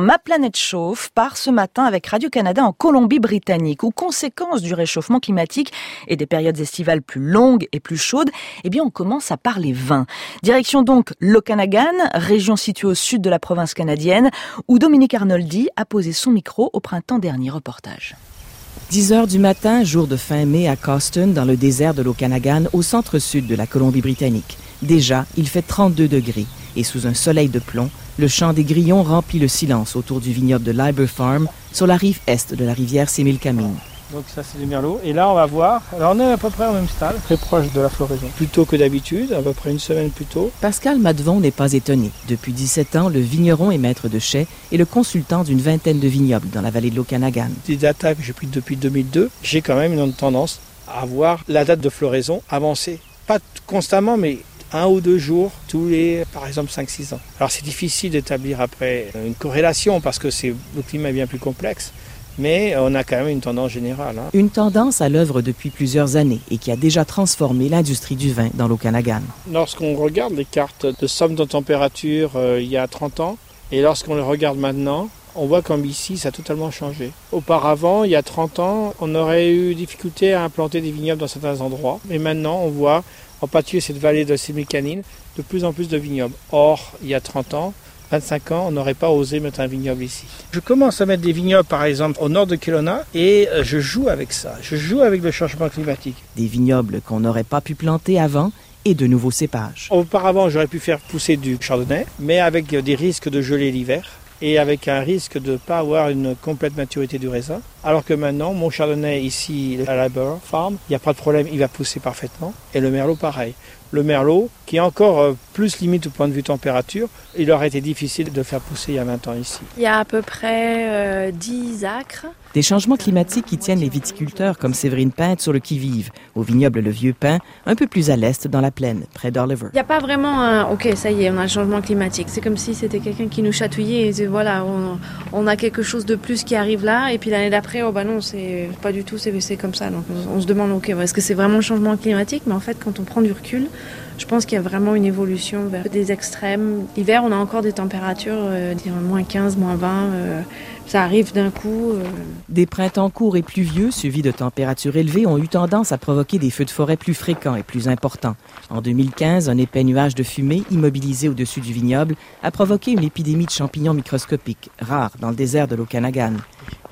Ma planète chauffe part ce matin avec Radio-Canada en Colombie-Britannique où, conséquence du réchauffement climatique et des périodes estivales plus longues et plus chaudes, eh bien, on commence à parler vin. Direction donc l'Okanagan, région située au sud de la province canadienne, où Dominique Arnoldi a posé son micro au printemps dernier. Reportage. 10 heures du matin, jour de fin mai à Coston, dans le désert de l'Okanagan, au centre-sud de la Colombie-Britannique. Déjà, il fait 32 degrés et sous un soleil de plomb, le chant des grillons remplit le silence autour du vignoble de Liber Farm sur la rive est de la rivière Sémilcamine. Donc ça c'est du merlot. Et là on va voir, alors on est à peu près au même stade, très proche de la floraison. Plus tôt que d'habitude, à peu près une semaine plus tôt. Pascal Madevon n'est pas étonné. Depuis 17 ans, le vigneron est maître de chais et le consultant d'une vingtaine de vignobles dans la vallée de l'Okanagan. Des datas que j'ai prises depuis 2002, j'ai quand même une tendance à voir la date de floraison avancer. Pas constamment, mais un ou deux jours tous les, par exemple, 5-6 ans. Alors c'est difficile d'établir après une corrélation parce que le climat est bien plus complexe. Mais on a quand même une tendance générale. Hein. Une tendance à l'œuvre depuis plusieurs années et qui a déjà transformé l'industrie du vin dans l'Okanagan. Lorsqu'on regarde les cartes de somme de température euh, il y a 30 ans et lorsqu'on les regarde maintenant, on voit comme ici, ça a totalement changé. Auparavant, il y a 30 ans, on aurait eu difficulté à implanter des vignobles dans certains endroits. Mais maintenant, on voit en pâture cette vallée de Sémicanine, de plus en plus de vignobles. Or, il y a 30 ans, 25 ans, on n'aurait pas osé mettre un vignoble ici. Je commence à mettre des vignobles, par exemple, au nord de Kelowna, et euh, je joue avec ça. Je joue avec le changement climatique. Des vignobles qu'on n'aurait pas pu planter avant et de nouveaux cépages. Auparavant, j'aurais pu faire pousser du chardonnay, mais avec des risques de geler l'hiver et avec un risque de ne pas avoir une complète maturité du raisin. Alors que maintenant, mon chardonnay ici à la Burr Farm, il n'y a pas de problème, il va pousser parfaitement. Et le merlot, pareil. Le merlot, qui est encore euh, plus limite au point de vue température, il aurait été difficile de faire pousser il y a 20 ans ici. Il y a à peu près 10 euh, acres. Des changements climatiques qui tiennent les viticulteurs comme Séverine Pinte sur le qui-vive, au vignoble Le Vieux Pin, un peu plus à l'est dans la plaine, près d'Oliver. Il n'y a pas vraiment un OK, ça y est, on a un changement climatique. C'est comme si c'était quelqu'un qui nous chatouillait et voilà, on, on, a quelque chose de plus qui arrive là, et puis l'année d'après, oh bah non, c'est pas du tout, c'est comme ça. Donc on se demande, OK, est-ce que c'est vraiment le changement climatique? Mais en fait, quand on prend du recul, je pense qu'il y a vraiment une évolution vers des extrêmes. L'hiver, on a encore des températures, euh, moins 15, moins 20. Euh, ça arrive d'un coup. Euh. Des printemps courts et pluvieux, suivis de températures élevées, ont eu tendance à provoquer des feux de forêt plus fréquents et plus importants. En 2015, un épais nuage de fumée, immobilisé au-dessus du vignoble, a provoqué une épidémie de champignons microscopiques, rare dans le désert de l'Okanagan.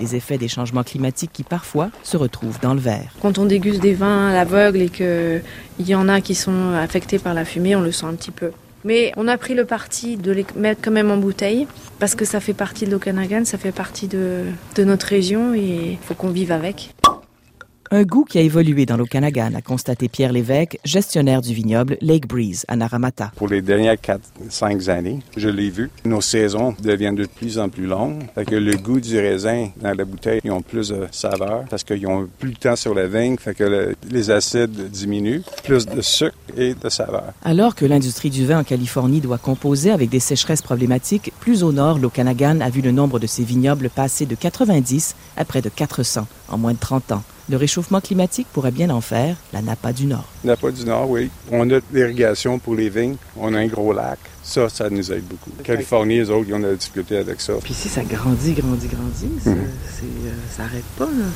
Les effets des changements climatiques qui parfois se retrouvent dans le verre. Quand on déguste des vins à l'aveugle et qu'il y en a qui sont affectés par la fumée, on le sent un petit peu. Mais on a pris le parti de les mettre quand même en bouteille parce que ça fait partie de l'Okanagan, ça fait partie de, de notre région et il faut qu'on vive avec. Un goût qui a évolué dans l'Okanagan, a constaté Pierre Lévesque, gestionnaire du vignoble Lake Breeze à Naramata. Pour les dernières 4-5 années, je l'ai vu, nos saisons deviennent de plus en plus longues. Fait que le goût du raisin dans la bouteille, ils ont plus de saveur parce qu'ils ont plus de temps sur la vigne, fait que les acides diminuent, plus de sucre et de saveur. Alors que l'industrie du vin en Californie doit composer avec des sécheresses problématiques, plus au nord, l'Okanagan a vu le nombre de ses vignobles passer de 90 à près de 400 en moins de 30 ans. Le réchauffement climatique pourrait bien en faire la Napa du Nord. Napa du Nord, oui. On a l'irrigation pour les vignes. On a un gros lac. Ça, ça nous aide beaucoup. Californie, les autres, ils ont de la difficulté avec ça. Puis ici, ça grandit, grandit, grandit. Ça, n'arrête mhm. euh, pas, là.